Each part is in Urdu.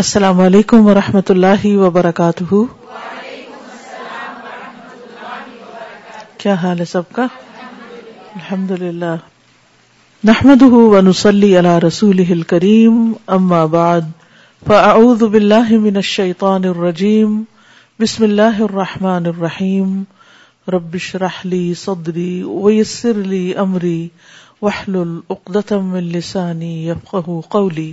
السلام علیکم و رحمۃ اللہ وبرکاتہ کیا حال ہے سب کا الحمد للہ نحمد ونسلی علی رسول کریم اما بعد فاعوذ باللہ من الشیطان الرجیم بسم اللہ الرحمٰن الرحیم ربش راہلی صدری ویسر لی امری وحل العقدم قولی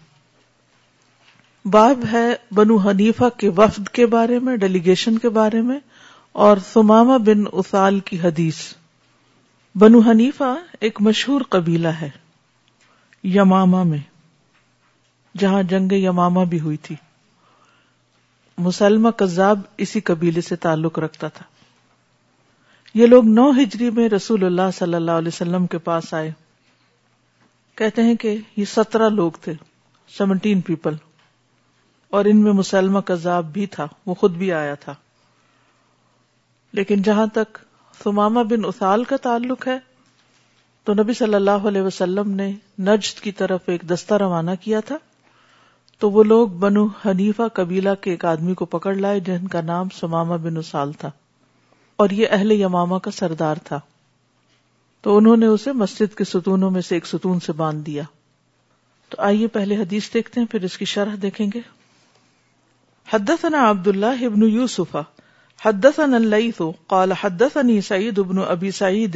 باب ہے بنو حنیفہ کے وفد کے بارے میں ڈیلیگیشن کے بارے میں اور سماما بن اسال کی حدیث بنو حنیفہ ایک مشہور قبیلہ ہے یماما میں جہاں جنگ یماما بھی ہوئی تھی مسلمہ کذاب اسی قبیلے سے تعلق رکھتا تھا یہ لوگ نو ہجری میں رسول اللہ صلی اللہ علیہ وسلم کے پاس آئے کہتے ہیں کہ یہ سترہ لوگ تھے سیونٹین پیپل اور ان میں مسلمہ کذاب بھی تھا وہ خود بھی آیا تھا لیکن جہاں تک ثمامہ بن اثال کا تعلق ہے تو نبی صلی اللہ علیہ وسلم نے نجد کی طرف ایک دستہ روانہ کیا تھا تو وہ لوگ بنو حنیفہ قبیلہ کے ایک آدمی کو پکڑ لائے جن کا نام سماما بن اسال تھا اور یہ اہل یمامہ کا سردار تھا تو انہوں نے اسے مسجد کے ستونوں میں سے ایک ستون سے باندھ دیا تو آئیے پہلے حدیث دیکھتے ہیں پھر اس کی شرح دیکھیں گے حدثنا عبد الله بن يوسف حدثنا الليث قال حدثني سعيد بن ابي سعيد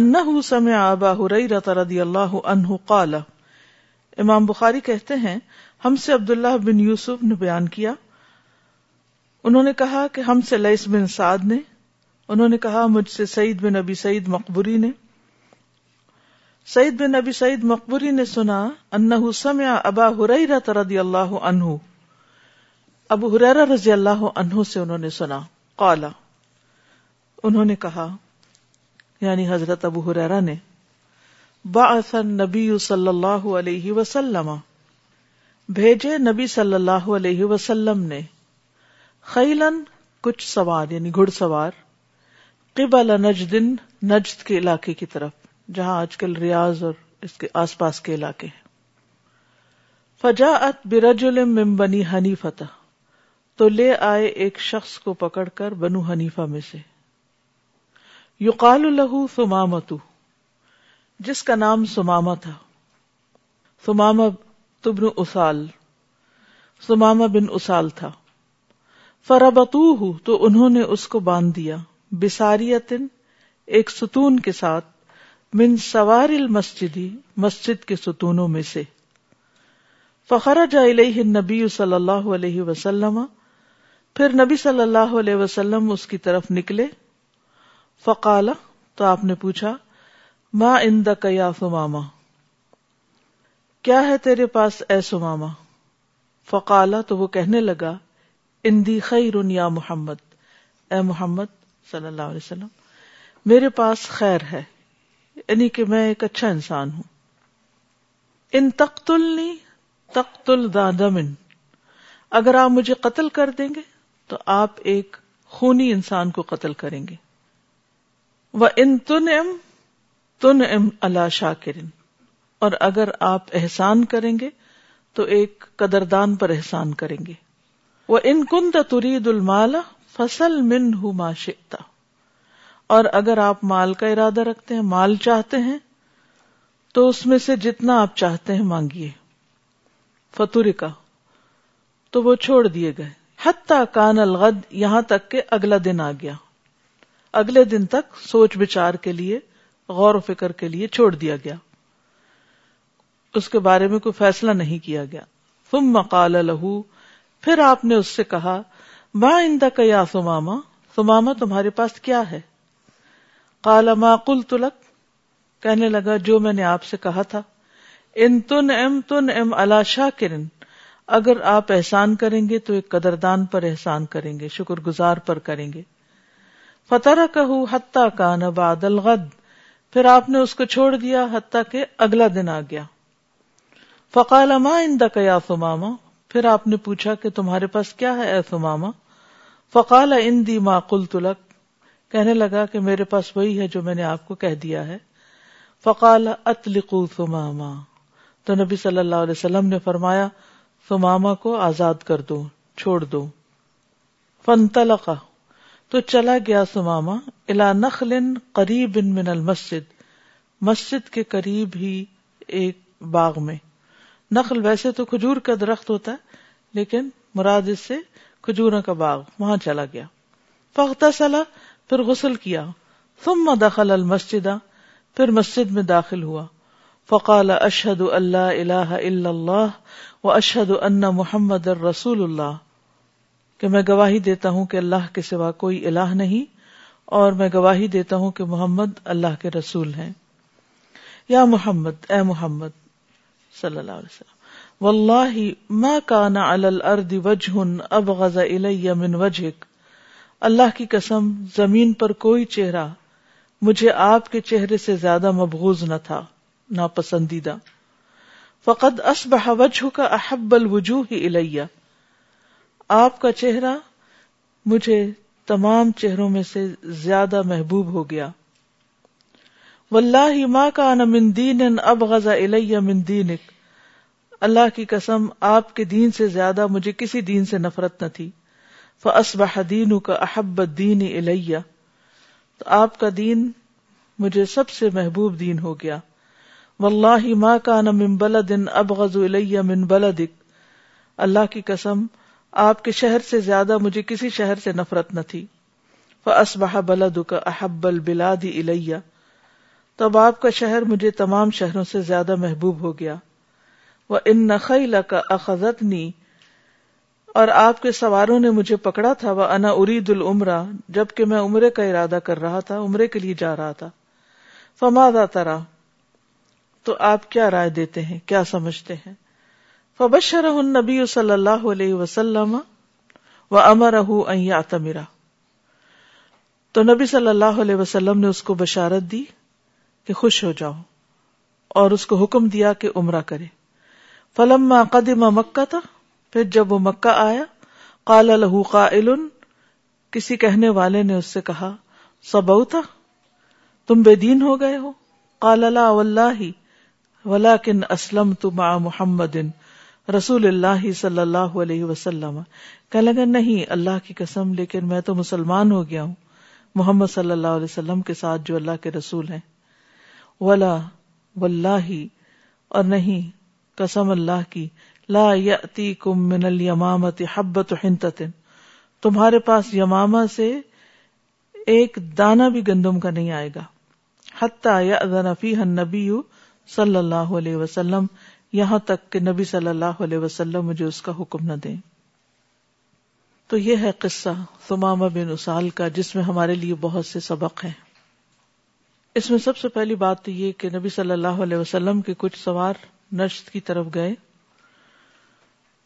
انه سمع ابا هريره رضي الله عنه قال امام بخاری کہتے ہیں ہم سے عبد بن یوسف نے بیان کیا انہوں نے کہا کہ ہم سے لئیس بن سعد نے انہوں نے کہا مجھ سے سعید بن ابی سعید مقبری نے سعید بن ابی سعید مقبری نے سنا انہو سمع ابا حریرہ رضی اللہ عنہ ابو حریرا رضی اللہ عنہ سے انہوں نے نے سنا انہوں کہا یعنی حضرت ابو حریرا نے باسن نبی صلی اللہ علیہ وسلم بھیجے نبی صلی اللہ علیہ وسلم نے خیلن کچھ سوار یعنی گھڑ سوار قبل نجدن نجد کے علاقے کی طرف جہاں آج کل ریاض اور اس کے آس پاس کے علاقے فجا ات برج المبنی بنی فتح تو لے آئے ایک شخص کو پکڑ کر بنو حنیفہ میں سے یقال سمامتو جس کا نام سماما تھا سماما تبن اسال سماما بن اسال تھا فربتو تو انہوں نے اس کو باندھ دیا بساری ستون کے ساتھ من سوار مسجد کے ستونوں میں سے فخر جا نبی صلی اللہ علیہ وسلم پھر نبی صلی اللہ علیہ وسلم اس کی طرف نکلے فقال تو آپ نے پوچھا ماں ان دا قیا فماما کیا ہے تیرے پاس اے سماما فقالا تو وہ کہنے لگا اندی خیر یا محمد اے محمد صلی اللہ علیہ وسلم میرے پاس خیر ہے یعنی کہ میں ایک اچھا انسان ہوں ان تختلنی تختل دادمن اگر آپ مجھے قتل کر دیں گے تو آپ ایک خونی انسان کو قتل کریں گے وہ ان تن ام تن ام اللہ شا اور اگر آپ احسان کریں گے تو ایک قدردان پر احسان کریں گے وہ ان کن ترید المال فصل من ہو ماشتا اور اگر آپ مال کا ارادہ رکھتے ہیں مال چاہتے ہیں تو اس میں سے جتنا آپ چاہتے ہیں مانگیے فتوری کا تو وہ چھوڑ دیے گئے کان الغد یہاں تک کے اگلا دن آ گیا اگلے دن تک سوچ بچار کے لیے غور و فکر کے لیے چھوڑ دیا گیا اس کے بارے میں کوئی فیصلہ نہیں کیا گیا لہو پھر آپ نے اس سے کہا باں اندا کا سماما سماما تمہارے پاس کیا ہے کالا ما کل تلک کہنے لگا جو میں نے آپ سے کہا تھا ان تن ام تن ام الاشا کرن اگر آپ احسان کریں گے تو ایک قدردان پر احسان کریں گے شکر گزار پر کریں گے فتح کا نباد الغد پھر آپ نے اس کو چھوڑ دیا حتیٰ کہ اگلا دن آ گیا فقال ما ان دا ثمامہ پھر آپ نے پوچھا کہ تمہارے پاس کیا ہے اے ثمامہ ان دی ما کل تلک کہنے لگا کہ میرے پاس وہی ہے جو میں نے آپ کو کہہ دیا ہے فقال اطلقوا ثمامہ تو نبی صلی اللہ علیہ وسلم نے فرمایا سماما کو آزاد کر دو چھوڑ دو فن تو چلا گیا سماما الا نخل قریب ان من المسد مسجد کے قریب ہی ایک باغ میں نخل ویسے تو کھجور کا درخت ہوتا ہے لیکن مراد اس سے کھجور کا باغ وہاں چلا گیا فخت سلا پھر غسل کیا ثم دخل المسد پھر مسجد میں داخل ہوا فقال اشد اللہ اللہ اللہ و اشد ان محمد الرسول رسول اللہ کہ میں گواہی دیتا ہوں کہ اللہ کے سوا کوئی اللہ نہیں اور میں گواہی دیتا ہوں کہ محمد اللہ کے رسول ہیں یا محمد اے محمد صلی اللہ علیہ وسلم واللہ کان کانا الارض وجہ ابغض الی من وجہک اللہ کی قسم زمین پر کوئی چہرہ مجھے آپ کے چہرے سے زیادہ محبوض نہ تھا ناپسندیدہ فقد اصبح وجہ کا احب الجو ہی الیا آپ کا چہرہ مجھے تمام چہروں میں سے زیادہ محبوب ہو گیا ولہ کا ابغض اب غزا دینک اللہ کی کسم آپ کے دین سے زیادہ مجھے کسی دین سے نفرت نہ تھی فاصبح دین احب کا احب دین آپ کا دین مجھے سب سے محبوب دین ہو گیا واللہ اللہ کان من بلد ابغض الی من بلدک اللہ کی کسم آپ کے شہر سے زیادہ مجھے کسی شہر سے نفرت نہ تھی فاصبح بلدک احب البلاد دی تب آپ کا شہر مجھے تمام شہروں سے زیادہ محبوب ہو گیا وہ ان نخلا کا اخذت نی اور آپ کے سواروں نے مجھے پکڑا تھا وہ انا ارید العمرا جبکہ میں عمرے کا ارادہ کر رہا تھا عمرے کے لیے جا رہا تھا فما ترا تو آپ کیا رائے دیتے ہیں کیا سمجھتے ہیں فبشر نبی وسلم و امر تو نبی صلی اللہ علیہ وسلم نے اس کو بشارت دی کہ خوش ہو جاؤ اور اس کو حکم دیا کہ عمرہ کرے فلم قدم مکہ تھا پھر جب وہ مکہ آیا قال لہو کا کسی کہنے والے نے اس سے کہا سب تھا تم بے دین ہو گئے ہو قال اللہ واللہ ہی ولاکن اسلم تو تما محمد رسول اللہ صلی اللہ علیہ وسلم کہ نہیں اللہ کی قسم لیکن میں تو مسلمان ہو گیا ہوں محمد صلی اللہ علیہ وسلم کے ساتھ جو اللہ کے رسول ہیں ولا واللہ اور نہیں قسم اللہ کی لا من الیمامت حبت تمہارے پاس یمامہ سے ایک دانہ بھی گندم کا نہیں آئے گا حتی یأذن فیہ نفی صلی اللہ علیہ وسلم یہاں تک کہ نبی صلی اللہ علیہ وسلم مجھے اس کا حکم نہ دیں تو یہ ہے قصہ تماما بن اسال کا جس میں ہمارے لیے بہت سے سبق ہیں اس میں سب سے پہلی بات تو یہ کہ نبی صلی اللہ علیہ وسلم کے کچھ سوار نشت کی طرف گئے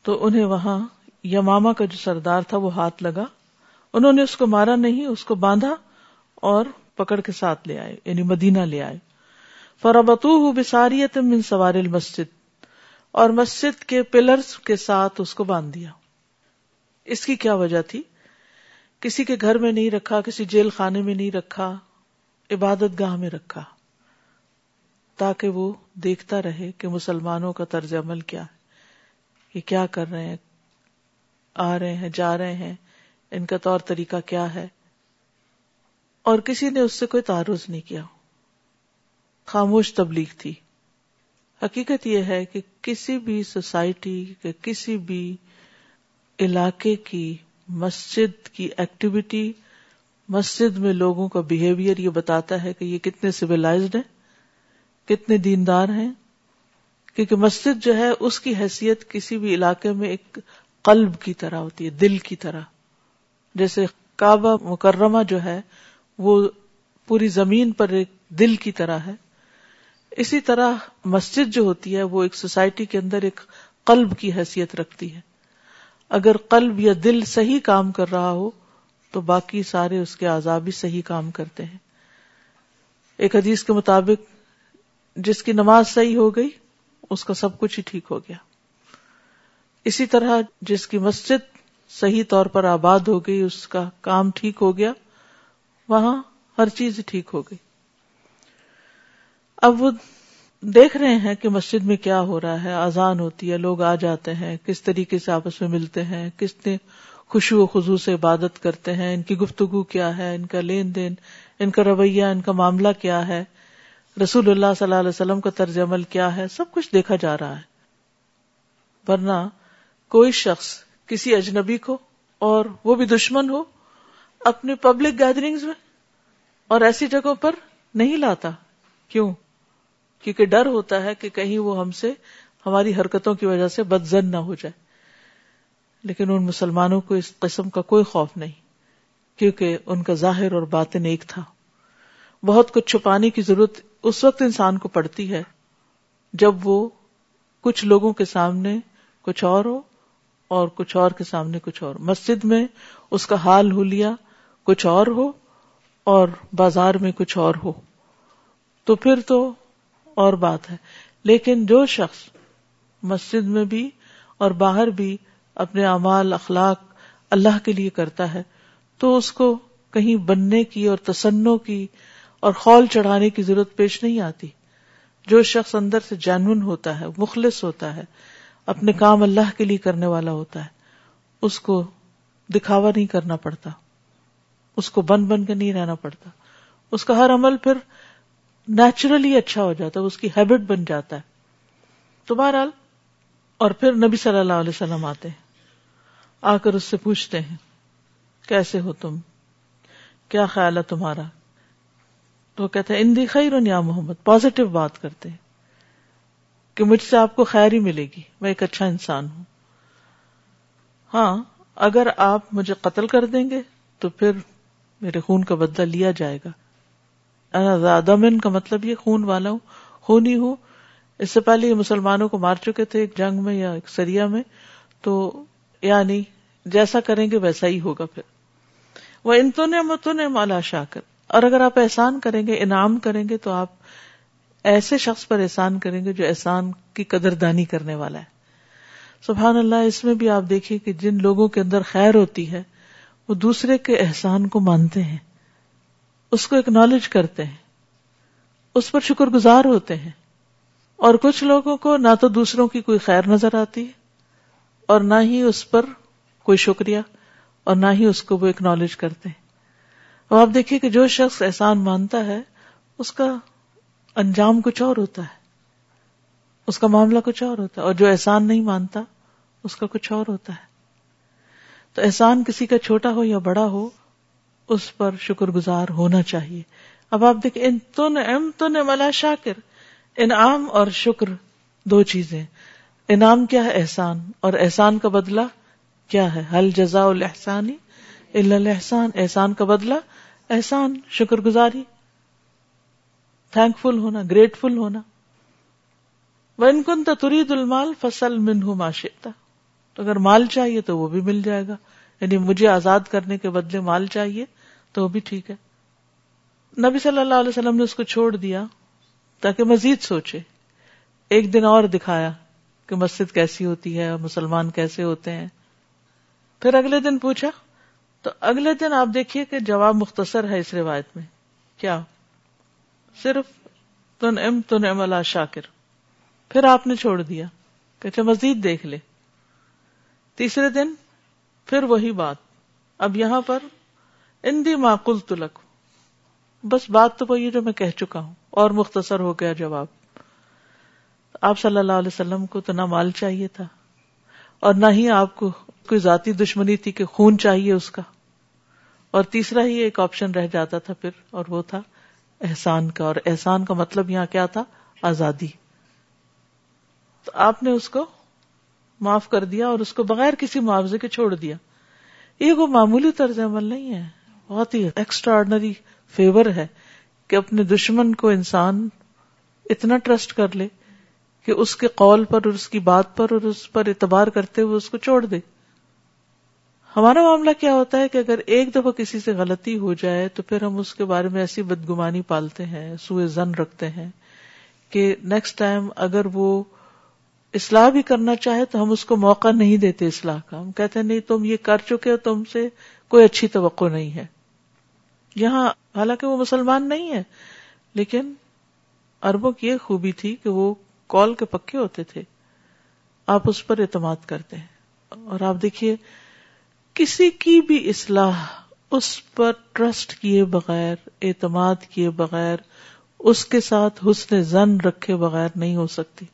تو انہیں وہاں یماما کا جو سردار تھا وہ ہاتھ لگا انہوں نے اس کو مارا نہیں اس کو باندھا اور پکڑ کے ساتھ لے آئے یعنی مدینہ لے آئے فربتو بساریت بساری سوار مسجد اور مسجد کے پلر کے ساتھ اس کو باندھ دیا اس کی کیا وجہ تھی کسی کے گھر میں نہیں رکھا کسی جیل خانے میں نہیں رکھا عبادت گاہ میں رکھا تاکہ وہ دیکھتا رہے کہ مسلمانوں کا طرز عمل کیا ہے یہ کیا کر رہے ہیں آ رہے ہیں جا رہے ہیں ان کا طور طریقہ کیا ہے اور کسی نے اس سے کوئی تعارض نہیں کیا خاموش تبلیغ تھی حقیقت یہ ہے کہ کسی بھی سوسائٹی کے کسی بھی علاقے کی مسجد کی ایکٹیویٹی مسجد میں لوگوں کا بیہیویئر یہ بتاتا ہے کہ یہ کتنے سویلائزڈ ہیں کتنے دیندار ہیں کیونکہ مسجد جو ہے اس کی حیثیت کسی بھی علاقے میں ایک قلب کی طرح ہوتی ہے دل کی طرح جیسے کعبہ مکرمہ جو ہے وہ پوری زمین پر ایک دل کی طرح ہے اسی طرح مسجد جو ہوتی ہے وہ ایک سوسائٹی کے اندر ایک قلب کی حیثیت رکھتی ہے اگر قلب یا دل صحیح کام کر رہا ہو تو باقی سارے اس کے بھی صحیح کام کرتے ہیں ایک حدیث کے مطابق جس کی نماز صحیح ہو گئی اس کا سب کچھ ہی ٹھیک ہو گیا اسی طرح جس کی مسجد صحیح طور پر آباد ہو گئی اس کا کام ٹھیک ہو گیا وہاں ہر چیز ٹھیک ہو گئی اب وہ دیکھ رہے ہیں کہ مسجد میں کیا ہو رہا ہے آزان ہوتی ہے لوگ آ جاتے ہیں کس طریقے سے آپس میں ملتے ہیں کس نے خوشو و خزو سے عبادت کرتے ہیں ان کی گفتگو کیا ہے ان کا لین دین ان کا رویہ ان کا معاملہ کیا ہے رسول اللہ صلی اللہ علیہ وسلم کا طرز عمل کیا ہے سب کچھ دیکھا جا رہا ہے ورنہ کوئی شخص کسی اجنبی کو اور وہ بھی دشمن ہو اپنی پبلک گیدرنگز میں اور ایسی جگہوں پر نہیں لاتا کیوں کیونکہ ڈر ہوتا ہے کہ کہیں وہ ہم سے ہماری حرکتوں کی وجہ سے بدزن نہ ہو جائے لیکن ان مسلمانوں کو اس قسم کا کوئی خوف نہیں کیونکہ ان کا ظاہر اور باطن ایک تھا بہت کچھ چھپانے کی ضرورت اس وقت انسان کو پڑتی ہے جب وہ کچھ لوگوں کے سامنے کچھ اور ہو اور کچھ اور کے سامنے کچھ اور مسجد میں اس کا حال ہو لیا کچھ اور ہو اور بازار میں کچھ اور ہو تو پھر تو اور بات ہے لیکن جو شخص مسجد میں بھی اور باہر بھی اپنے اعمال اخلاق اللہ کے لیے کرتا ہے تو اس کو کہیں بننے کی اور تسنوں کی اور خول چڑھانے کی ضرورت پیش نہیں آتی جو شخص اندر سے جینون ہوتا ہے مخلص ہوتا ہے اپنے کام اللہ کے لیے کرنے والا ہوتا ہے اس کو دکھاوا نہیں کرنا پڑتا اس کو بن بن کے نہیں رہنا پڑتا اس کا ہر عمل پھر نیچرلی اچھا ہو جاتا ہے اس کی ہیبٹ بن جاتا ہے تو بہرحال اور پھر نبی صلی اللہ علیہ وسلم آتے ہیں آ کر اس سے پوچھتے ہیں کیسے ہو تم کیا خیال ہے تمہارا تو وہ کہتے ہیں اندی خیر یا محمد پازیٹو بات کرتے ہیں کہ مجھ سے آپ کو خیر ہی ملے گی میں ایک اچھا انسان ہوں ہاں اگر آپ مجھے قتل کر دیں گے تو پھر میرے خون کا بدلہ لیا جائے گا دمن کا مطلب یہ خون والا ہوں خونی ہوں اس سے پہلے یہ مسلمانوں کو مار چکے تھے ایک جنگ میں یا ایک سریا میں تو یعنی جیسا کریں گے ویسا ہی ہوگا پھر وہ ان تونے تو نے مالا شا کر اور اگر آپ احسان کریں گے انعام کریں گے تو آپ ایسے شخص پر احسان کریں گے جو احسان کی قدر دانی کرنے والا ہے سبحان اللہ اس میں بھی آپ دیکھیے کہ جن لوگوں کے اندر خیر ہوتی ہے وہ دوسرے کے احسان کو مانتے ہیں اس کو اکنالج کرتے ہیں اس پر شکر گزار ہوتے ہیں اور کچھ لوگوں کو نہ تو دوسروں کی کوئی خیر نظر آتی ہے اور نہ ہی اس پر کوئی شکریہ اور نہ ہی اس کو وہ اکنالج کرتے ہیں اور آپ دیکھیے کہ جو شخص احسان مانتا ہے اس کا انجام کچھ اور ہوتا ہے اس کا معاملہ کچھ اور ہوتا ہے اور جو احسان نہیں مانتا اس کا کچھ اور ہوتا ہے تو احسان کسی کا چھوٹا ہو یا بڑا ہو اس پر شکر گزار ہونا چاہیے اب آپ دیکھیں ان تن ام تن ملا شاکر انعام اور شکر دو چیزیں انعام کیا ہے احسان اور احسان کا بدلہ کیا ہے حل جزا الحسانی الحسان احسان کا بدلہ احسان شکر گزاری تھینک فل ہونا گریٹفل ہونا ون کن تری دل مال فصل منہ ہوں تو اگر مال چاہیے تو وہ بھی مل جائے گا یعنی مجھے آزاد کرنے کے بدلے مال چاہیے تو وہ بھی ٹھیک ہے نبی صلی اللہ علیہ وسلم نے اس کو چھوڑ دیا تاکہ مزید سوچے ایک دن اور دکھایا کہ مسجد کیسی ہوتی ہے مسلمان کیسے ہوتے ہیں پھر اگلے دن پوچھا تو اگلے دن آپ دیکھیے کہ جواب مختصر ہے اس روایت میں کیا صرف تن ام ام تن اللہ شاکر پھر آپ نے چھوڑ دیا کہ مزید دیکھ لے تیسرے دن پھر وہی بات اب یہاں پر اندی معقول تلک بس بات تو وہی جو میں کہہ چکا ہوں اور مختصر ہو گیا جواب آپ آپ صلی اللہ علیہ وسلم کو تو نہ مال چاہیے تھا اور نہ ہی آپ کو کوئی ذاتی دشمنی تھی کہ خون چاہیے اس کا اور تیسرا ہی ایک آپشن رہ جاتا تھا پھر اور وہ تھا احسان کا اور احسان کا مطلب یہاں کیا تھا آزادی تو آپ نے اس کو معاف کر دیا اور اس کو بغیر کسی معاوضے کے چھوڑ دیا یہ وہ معمولی طرز عمل نہیں ہے بہت ہی ایکسٹرارڈنری فیور ہے کہ اپنے دشمن کو انسان اتنا ٹرسٹ کر لے کہ اس کے قول پر اور اس کی بات پر اور اس پر اعتبار کرتے ہوئے اس کو چھوڑ دے ہمارا معاملہ کیا ہوتا ہے کہ اگر ایک دفعہ کسی سے غلطی ہو جائے تو پھر ہم اس کے بارے میں ایسی بدگمانی پالتے ہیں سوئے زن رکھتے ہیں کہ نیکسٹ ٹائم اگر وہ اصلاح بھی کرنا چاہے تو ہم اس کو موقع نہیں دیتے اصلاح کا ہم کہتے ہیں نہیں تم یہ کر چکے ہو تم سے کوئی اچھی توقع نہیں ہے یہاں حالانکہ وہ مسلمان نہیں ہے لیکن اربوں کی یہ خوبی تھی کہ وہ کال کے پکے ہوتے تھے آپ اس پر اعتماد کرتے ہیں اور آپ دیکھیے کسی کی بھی اصلاح اس پر ٹرسٹ کیے بغیر اعتماد کیے بغیر اس کے ساتھ حسن زن رکھے بغیر نہیں ہو سکتی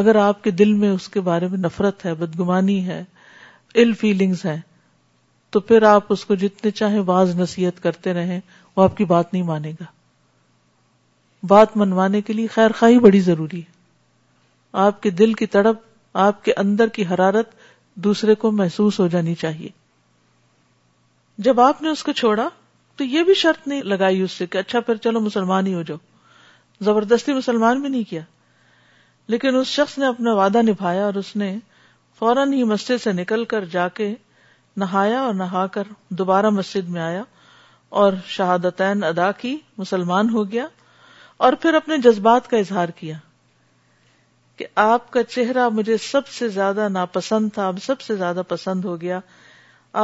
اگر آپ کے دل میں اس کے بارے میں نفرت ہے بدگمانی ہے ال فیلنگز ہیں تو پھر آپ اس کو جتنے چاہے باز نصیحت کرتے رہے وہ آپ کی بات نہیں مانے گا بات منوانے کے لیے خیر خواہ بڑی ضروری ہے آپ کے دل کی تڑپ آپ کے اندر کی حرارت دوسرے کو محسوس ہو جانی چاہیے جب آپ نے اس کو چھوڑا تو یہ بھی شرط نہیں لگائی اس سے کہ اچھا پھر چلو مسلمان ہی ہو جاؤ زبردستی مسلمان بھی نہیں کیا لیکن اس شخص نے اپنا وعدہ نبھایا اور اس نے فوراً ہی مسجد سے نکل کر جا کے نہایا اور نہا کر دوبارہ مسجد میں آیا اور شہادتین ادا کی مسلمان ہو گیا اور پھر اپنے جذبات کا اظہار کیا کہ آپ کا چہرہ مجھے سب سے زیادہ ناپسند تھا اب سب سے زیادہ پسند ہو گیا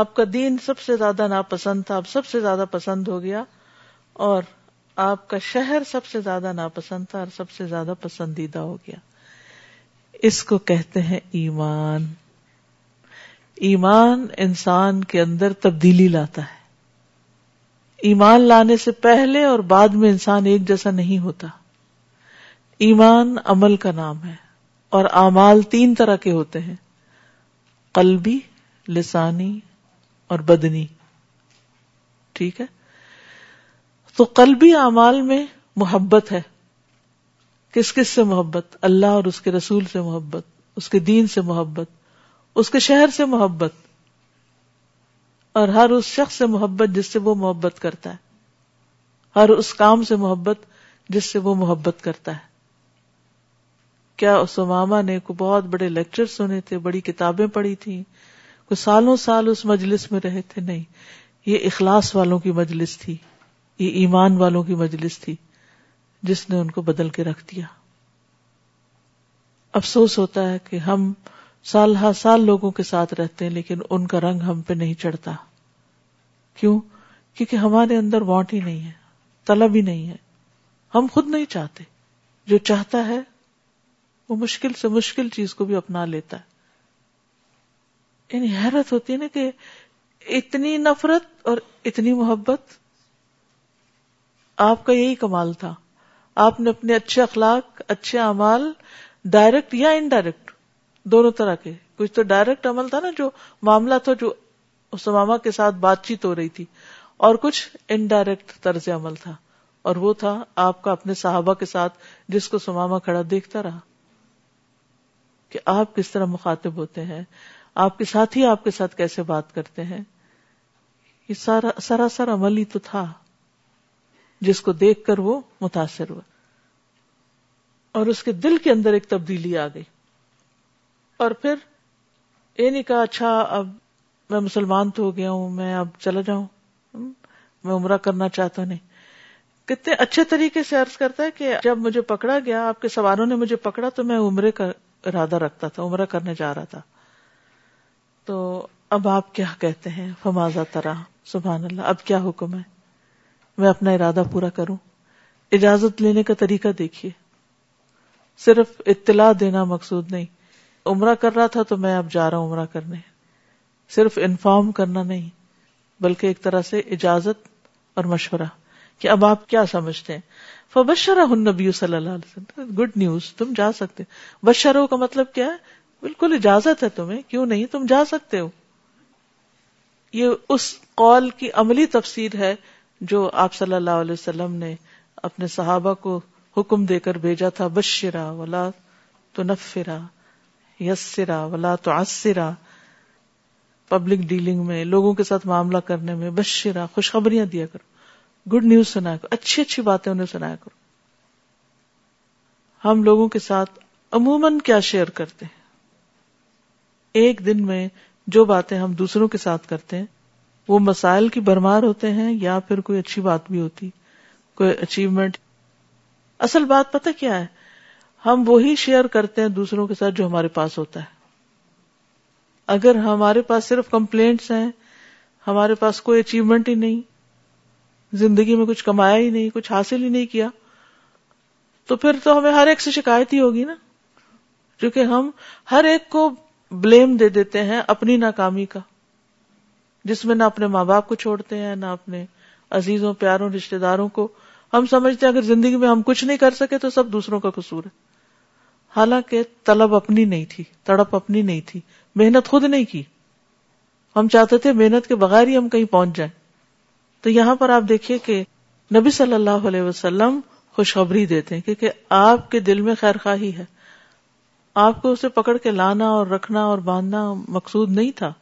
آپ کا دین سب سے زیادہ ناپسند تھا اب سب سے زیادہ پسند ہو گیا اور آپ کا شہر سب سے زیادہ ناپسند تھا اور سب سے زیادہ پسندیدہ ہو گیا اس کو کہتے ہیں ایمان ایمان انسان کے اندر تبدیلی لاتا ہے ایمان لانے سے پہلے اور بعد میں انسان ایک جیسا نہیں ہوتا ایمان عمل کا نام ہے اور امال تین طرح کے ہوتے ہیں قلبی لسانی اور بدنی ٹھیک ہے تو قلبی امال میں محبت ہے کس کس سے محبت اللہ اور اس کے رسول سے محبت اس کے دین سے محبت اس کے شہر سے محبت اور ہر اس شخص سے محبت جس سے وہ محبت کرتا ہے ہر اس کام سے محبت جس سے وہ محبت کرتا ہے کیا اس ماما نے بہت بڑے لیکچر سنے تھے بڑی کتابیں پڑھی تھیں کو سالوں سال اس مجلس میں رہے تھے نہیں یہ اخلاص والوں کی مجلس تھی یہ ایمان والوں کی مجلس تھی جس نے ان کو بدل کے رکھ دیا افسوس ہوتا ہے کہ ہم سال ہر سال لوگوں کے ساتھ رہتے ہیں لیکن ان کا رنگ ہم پہ نہیں چڑھتا کیوں کیونکہ ہمارے اندر وانٹ ہی نہیں ہے طلب ہی نہیں ہے ہم خود نہیں چاہتے جو چاہتا ہے وہ مشکل سے مشکل چیز کو بھی اپنا لیتا ہے یعنی حیرت ہوتی ہے نا کہ اتنی نفرت اور اتنی محبت آپ کا یہی کمال تھا آپ نے اپنے اچھے اخلاق اچھے اعمال ڈائریکٹ یا انڈائریکٹ دونوں طرح کے کچھ تو ڈائریکٹ عمل تھا نا جو معاملہ تھا جو سماما کے ساتھ بات چیت ہو رہی تھی اور کچھ انڈائریکٹ طرز عمل تھا اور وہ تھا آپ کا اپنے صحابہ کے ساتھ جس کو سماما کھڑا دیکھتا رہا کہ آپ کس طرح مخاطب ہوتے ہیں آپ کے ساتھ ہی آپ کے ساتھ کیسے بات کرتے ہیں یہ سارا سراسر عمل ہی تو تھا جس کو دیکھ کر وہ متاثر ہوا اور اس کے دل کے اندر ایک تبدیلی آ گئی اور پھر یہ نہیں کہا اچھا اب میں مسلمان تو ہو گیا ہوں میں اب چلا جاؤں میں عمرہ کرنا چاہتا ہوں نہیں کتنے اچھے طریقے سے عرض کرتا ہے کہ جب مجھے پکڑا گیا آپ کے سواروں نے مجھے پکڑا تو میں عمرے کا ارادہ رکھتا تھا عمرہ کرنے جا رہا تھا تو اب آپ کیا کہتے ہیں فمازا ترا سبحان اللہ اب کیا حکم ہے میں اپنا ارادہ پورا کروں اجازت لینے کا طریقہ دیکھیے صرف اطلاع دینا مقصود نہیں عمرہ کر رہا تھا تو میں اب جا رہا ہوں عمرہ کرنے صرف انفارم کرنا نہیں بلکہ ایک طرح سے اجازت اور مشورہ کہ اب آپ کیا سمجھتے ہیں نبی صلی اللہ علیہ وسلم گڈ نیوز تم جا سکتے بشرو کا مطلب کیا ہے بالکل اجازت ہے تمہیں کیوں نہیں تم جا سکتے ہو یہ اس قول کی عملی تفسیر ہے جو آپ صلی اللہ علیہ وسلم نے اپنے صحابہ کو حکم دے کر بھیجا تھا بشرا ولا تو نفرا یسرا ولا تو آسرا پبلک ڈیلنگ میں لوگوں کے ساتھ معاملہ کرنے میں بشرا خوشخبریاں دیا کرو گڈ نیوز سنا کرو اچھی اچھی باتیں انہیں سنایا کرو ہم لوگوں کے ساتھ عموماً کیا شیئر کرتے ہیں ایک دن میں جو باتیں ہم دوسروں کے ساتھ کرتے ہیں وہ مسائل کی برمار ہوتے ہیں یا پھر کوئی اچھی بات بھی ہوتی کوئی اچیومنٹ اصل بات پتہ کیا ہے ہم وہی شیئر کرتے ہیں دوسروں کے ساتھ جو ہمارے پاس ہوتا ہے اگر ہمارے پاس صرف کمپلینٹس ہیں ہمارے پاس کوئی اچیومنٹ ہی نہیں زندگی میں کچھ کمایا ہی نہیں کچھ حاصل ہی نہیں کیا تو پھر تو ہمیں ہر ایک سے شکایت ہی ہوگی نا کیونکہ ہم ہر ایک کو بلیم دے دیتے ہیں اپنی ناکامی کا جس میں نہ اپنے ماں باپ کو چھوڑتے ہیں نہ اپنے عزیزوں پیاروں رشتے داروں کو ہم سمجھتے ہیں اگر زندگی میں ہم کچھ نہیں کر سکے تو سب دوسروں کا قصور ہے حالانکہ طلب اپنی نہیں تھی تڑپ اپنی نہیں تھی محنت خود نہیں کی ہم چاہتے تھے محنت کے بغیر ہی ہم کہیں پہنچ جائیں تو یہاں پر آپ دیکھیے کہ نبی صلی اللہ علیہ وسلم خوشخبری دیتے ہیں کیونکہ آپ کے دل میں خیر خواہی ہے آپ کو اسے پکڑ کے لانا اور رکھنا اور باندھنا مقصود نہیں تھا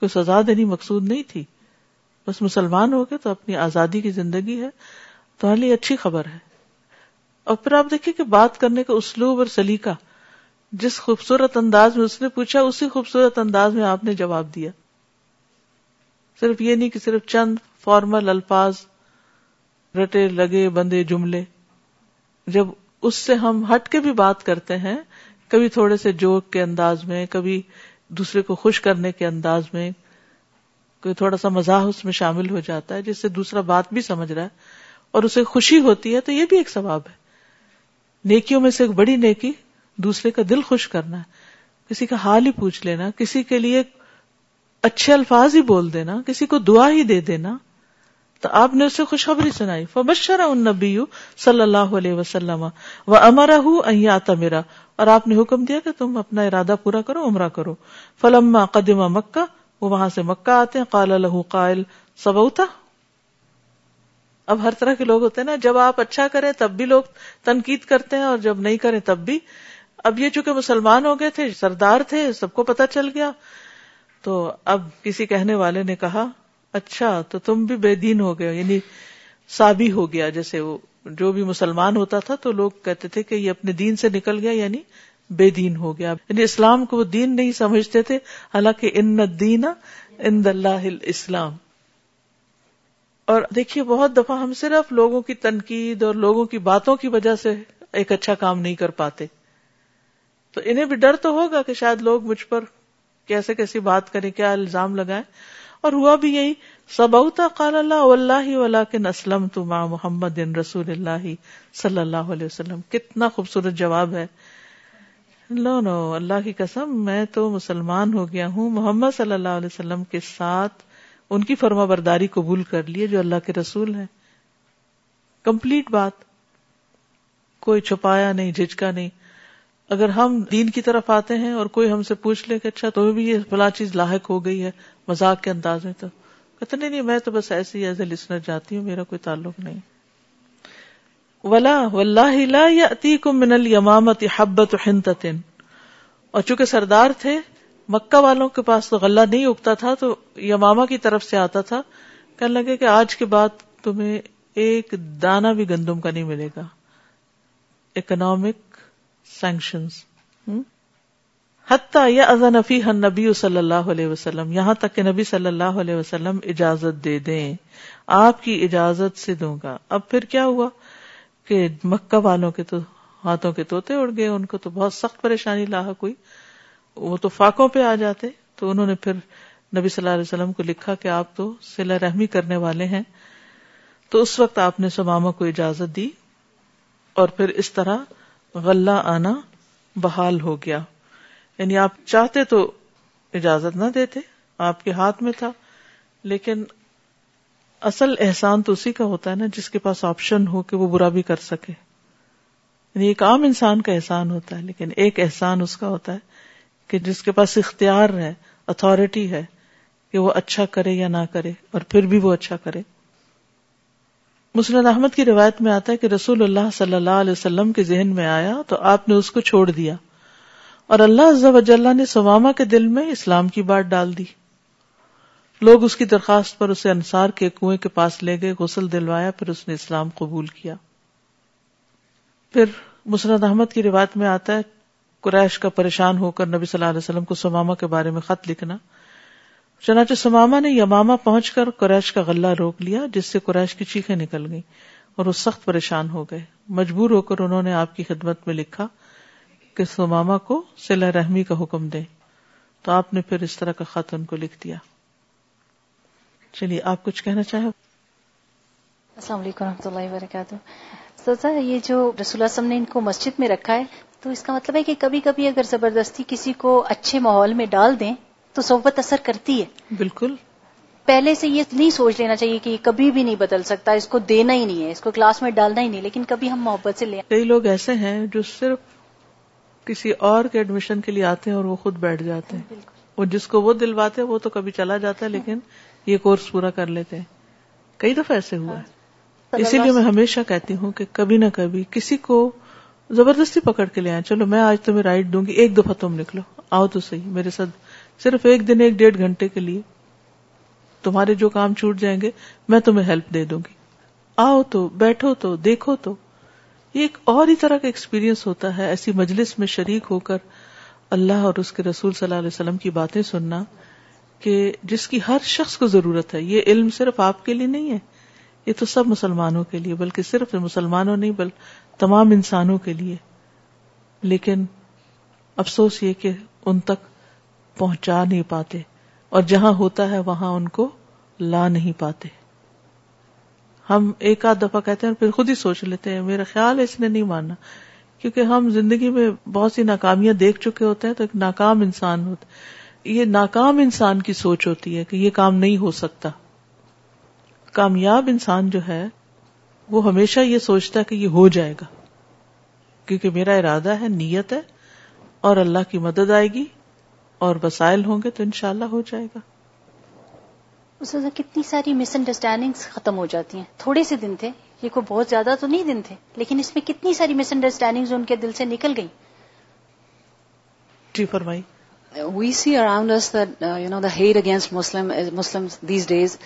کوئی سزا دینی مقصود نہیں تھی بس مسلمان ہو گئے تو اپنی آزادی کی زندگی ہے تمہارے اچھی خبر ہے اور پھر آپ دیکھیں کہ بات کرنے کا اسلوب اور سلیقہ جس خوبصورت انداز میں اس نے پوچھا اسی خوبصورت انداز میں آپ نے جواب دیا صرف یہ نہیں کہ صرف چند فارمل الفاظ رٹے لگے بندے جملے جب اس سے ہم ہٹ کے بھی بات کرتے ہیں کبھی تھوڑے سے جوک کے انداز میں کبھی دوسرے کو خوش کرنے کے انداز میں کوئی تھوڑا سا مزاح اس میں شامل ہو جاتا ہے جس سے دوسرا بات بھی سمجھ رہا ہے اور اسے خوشی ہوتی ہے تو یہ بھی ایک ثواب ہے نیکیوں میں سے ایک بڑی نیکی دوسرے کا دل خوش کرنا کسی کا حال ہی پوچھ لینا کسی کے لیے اچھے الفاظ ہی بول دینا کسی کو دعا ہی دے دینا تو آپ نے اسے خوشخبری سنائی ان نبی صلی اللہ علیہ وسلم و امرا ہوں آتا میرا اور آپ نے حکم دیا کہ تم اپنا ارادہ پورا کرو عمرہ کرو فلما قدم مکہ وہ وہاں سے مکہ آتے ہیں قال له قائل سبوتا اب ہر طرح کے لوگ ہوتے ہیں نا جب آپ اچھا کریں تب بھی لوگ تنقید کرتے ہیں اور جب نہیں کریں تب بھی اب یہ چونکہ مسلمان ہو گئے تھے سردار تھے سب کو پتہ چل گیا تو اب کسی کہنے والے نے کہا اچھا تو تم بھی بے دین ہو گئے یعنی سابی ہو گیا جیسے وہ جو بھی مسلمان ہوتا تھا تو لوگ کہتے تھے کہ یہ اپنے دین سے نکل گیا یعنی بے دین ہو گیا یعنی اسلام کو وہ دین نہیں سمجھتے تھے حالانکہ ان دینا ان اللہ اسلام اور دیکھیے بہت دفعہ ہم صرف لوگوں کی تنقید اور لوگوں کی باتوں کی وجہ سے ایک اچھا کام نہیں کر پاتے تو انہیں بھی ڈر تو ہوگا کہ شاید لوگ مجھ پر کیسے کیسی بات کریں کیا الزام لگائیں اور ہوا بھی یہی سبوتا قال اللہ اللہ ولہ کن اسلم تما محمد بن رسول اللہ صلی اللہ علیہ وسلم کتنا خوبصورت جواب ہے نو اللہ کی قسم میں تو مسلمان ہو گیا ہوں محمد صلی اللہ علیہ وسلم کے ساتھ ان کی فرما برداری قبول کر لیے جو اللہ کے رسول ہیں کمپلیٹ بات کوئی چھپایا نہیں جھجکا نہیں اگر ہم دین کی طرف آتے ہیں اور کوئی ہم سے پوچھ لے کہ اچھا تمہیں بھی یہ فلاں چیز لاحق ہو گئی ہے مزاق کے انداز میں تو کہتے نہیں نہیں میں تو بس ایسے لسنر جاتی ہوں میرا کوئی تعلق نہیں ولا من منامت حبت اور چونکہ سردار تھے مکہ والوں کے پاس تو غلہ نہیں اگتا تھا تو یماما کی طرف سے آتا تھا کہنے لگے کہ آج کے بعد تمہیں ایک دانا بھی گندم کا نہیں ملے گا اکنامک سینکشن حتیٰ یا از نفی ہن نبی صلی اللہ علیہ وسلم یہاں تک کہ نبی صلی اللہ علیہ وسلم اجازت دے دیں آپ کی اجازت سے دوں گا اب پھر کیا ہوا کہ مکہ والوں کے تو ہاتھوں کے توتے اڑ گئے ان کو تو بہت سخت پریشانی لاحق ہوئی وہ تو فاقوں پہ آ جاتے تو انہوں نے پھر نبی صلی اللہ علیہ وسلم کو لکھا کہ آپ تو سلا رحمی کرنے والے ہیں تو اس وقت آپ نے سماما کو اجازت دی اور پھر اس طرح غلہ آنا بحال ہو گیا یعنی آپ چاہتے تو اجازت نہ دیتے آپ کے ہاتھ میں تھا لیکن اصل احسان تو اسی کا ہوتا ہے نا جس کے پاس آپشن ہو کہ وہ برا بھی کر سکے یعنی ایک عام انسان کا احسان ہوتا ہے لیکن ایک احسان اس کا ہوتا ہے کہ جس کے پاس اختیار ہے اتارٹی ہے کہ وہ اچھا کرے یا نہ کرے اور پھر بھی وہ اچھا کرے مسلم احمد کی روایت میں آتا ہے کہ رسول اللہ صلی اللہ علیہ وسلم کے ذہن میں آیا تو آپ نے اس کو چھوڑ دیا اور اللہ عظہ نے سواما کے دل میں اسلام کی بات ڈال دی لوگ اس کی درخواست پر اسے انصار کے کنویں کے پاس لے گئے غسل دلوایا پھر اس نے اسلام قبول کیا پھر مسرد احمد کی روایت میں آتا ہے قریش کا پریشان ہو کر نبی صلی اللہ علیہ وسلم کو سماما کے بارے میں خط لکھنا چنانچہ سماما نے یماما پہنچ کر قریش کا غلہ روک لیا جس سے قریش کی چیخیں نکل گئیں اور وہ سخت پریشان ہو گئے مجبور ہو کر انہوں نے آپ کی خدمت میں لکھا کہ سماما کو سلا رحمی کا حکم دے تو آپ نے پھر اس طرح کا خط ان کو لکھ دیا چلیے آپ کچھ کہنا چاہیں السلام علیکم و رحمۃ اللہ وبرکاتہ سزا یہ جو رسول اللہ وسلم نے ان کو مسجد میں رکھا ہے تو اس کا مطلب ہے کہ کبھی کبھی اگر زبردستی کسی کو اچھے ماحول میں ڈال دیں تو صحبت اثر کرتی ہے بالکل پہلے سے یہ نہیں سوچ لینا چاہیے کہ یہ کبھی بھی نہیں بدل سکتا اس کو دینا ہی نہیں ہے اس کو کلاس میں ڈالنا ہی نہیں لیکن کبھی ہم محبت سے لیں کئی لوگ ایسے ہیں جو صرف کسی اور کے ایڈمیشن کے لیے آتے ہیں اور وہ خود بیٹھ جاتے ہیں وہ جس کو وہ دلواتے ہیں وہ تو کبھی چلا جاتا ہے لیکن یہ کورس پورا کر لیتے ہیں کئی دفعہ ایسے ہوا ہے ہاں۔ اسی لیے میں ہمیشہ کہتی ہوں کہ کبھی نہ کبھی کسی کو زبردستی پکڑ کے لے آئے چلو میں آج تمہیں رائڈ دوں گی ایک دفعہ تم نکلو آؤ تو صحیح میرے ساتھ صرف ایک دن ایک ڈیڑھ گھنٹے کے لیے تمہارے جو کام چھوٹ جائیں گے میں تمہیں ہیلپ دے دوں گی آؤ تو بیٹھو تو دیکھو تو یہ ایک اور ہی طرح کا ایکسپیرئنس ہوتا ہے ایسی مجلس میں شریک ہو کر اللہ اور اس کے رسول صلی اللہ علیہ وسلم کی باتیں سننا کہ جس کی ہر شخص کو ضرورت ہے یہ علم صرف آپ کے لیے نہیں ہے یہ تو سب مسلمانوں کے لیے بلکہ صرف مسلمانوں نہیں بلکہ تمام انسانوں کے لیے لیکن افسوس یہ کہ ان تک پہنچا نہیں پاتے اور جہاں ہوتا ہے وہاں ان کو لا نہیں پاتے ہم ایک آدھ دفعہ کہتے ہیں پھر خود ہی سوچ لیتے ہیں میرا خیال ہے اس نے نہیں ماننا کیونکہ ہم زندگی میں بہت سی ناکامیاں دیکھ چکے ہوتے ہیں تو ایک ناکام انسان ہوتا یہ ناکام انسان کی سوچ ہوتی ہے کہ یہ کام نہیں ہو سکتا کامیاب انسان جو ہے وہ ہمیشہ یہ سوچتا ہے کہ یہ ہو جائے گا کیونکہ میرا ارادہ ہے نیت ہے اور اللہ کی مدد آئے گی اور وسائل ہوں گے تو انشاءاللہ ہو جائے گا کتنی ساری مس انڈرسٹینڈنگ ختم ہو جاتی ہیں تھوڑے سے دن تھے یہ کو بہت زیادہ تو نہیں دن تھے لیکن اس میں کتنی ساری مس انڈرسٹینڈنگ ان کے دل سے نکل گئی جی فرمائی we see around the you know against Muslim these days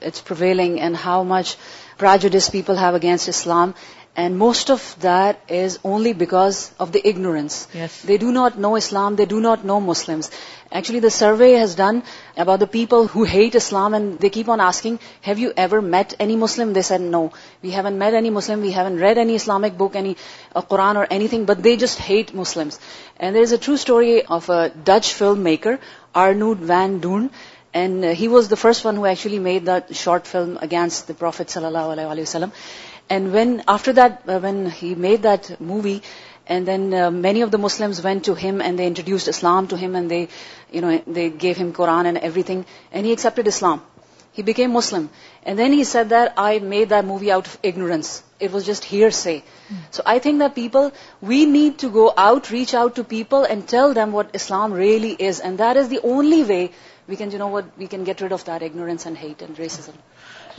it's prevailing and how much prejudice people have against Islam. And most of that is only because of the ignorance. Yes. They do not know Islam, they do not know Muslims. Actually, the survey has done about the people who hate Islam, and they keep on asking, have you ever met any Muslim? They said, no, we haven't met any Muslim, we haven't read any Islamic book, any uh, Quran or anything, but they just hate Muslims. And there is a true story of a Dutch filmmaker, Arnoud van Doorn. And uh, he was the first one who actually made that short film against the Prophet sallallahu alaihi wasallam. And after that, uh, when he made that movie, and then uh, many of the Muslims went to him and they introduced Islam to him, and they gave him Quran and everything, and he accepted Islam. He became Muslim. And then he said that I made that movie out of ignorance. It was just hearsay. So I think that we need to go out, reach out to people and tell them what Islam really is. And that is the only way we can you know what we can get rid of their ignorance and hate and racism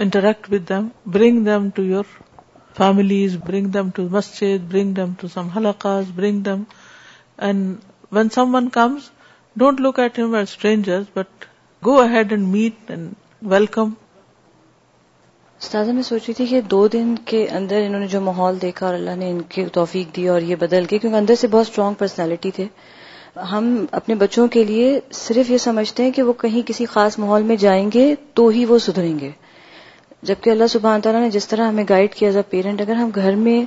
interact with them bring them to your families bring them to Masjid bring them to some ہلاکاز bring them and when someone comes don't look at him as stranger but go ahead and meet and welcome استاذہ میں سوچ رہی تھی کہ دو دن کے اندر انہوں نے جو ماحول دیکھا اور اللہ نے ان کی توفیق دی اور یہ بدل گئی کیونکہ اندر سے بہت اسٹرانگ پرسنالٹی تھے ہم اپنے بچوں کے لیے صرف یہ سمجھتے ہیں کہ وہ کہیں کسی خاص ماحول میں جائیں گے تو ہی وہ سدھریں گے جبکہ اللہ سبحان تعالیٰ نے جس طرح ہمیں گائیڈ کیا ایز اے پیرنٹ اگر ہم گھر میں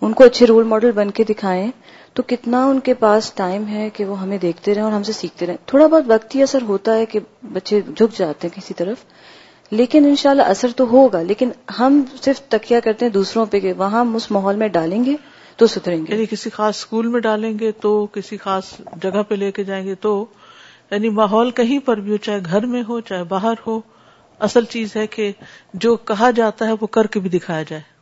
ان کو اچھے رول ماڈل بن کے دکھائیں تو کتنا ان کے پاس ٹائم ہے کہ وہ ہمیں دیکھتے رہیں اور ہم سے سیکھتے رہیں تھوڑا بہت وقت ہی اثر ہوتا ہے کہ بچے جھک جاتے ہیں کسی طرف لیکن انشاءاللہ اثر تو ہوگا لیکن ہم صرف تکیہ کرتے ہیں دوسروں پہ کہ وہاں ہم اس ماحول میں ڈالیں گے تو ستریں گے یعنی کسی خاص اسکول میں ڈالیں گے تو کسی خاص جگہ پہ لے کے جائیں گے تو یعنی ماحول کہیں پر بھی ہو چاہے گھر میں ہو چاہے باہر ہو اصل چیز ہے کہ جو کہا جاتا ہے وہ کر کے بھی دکھایا جائے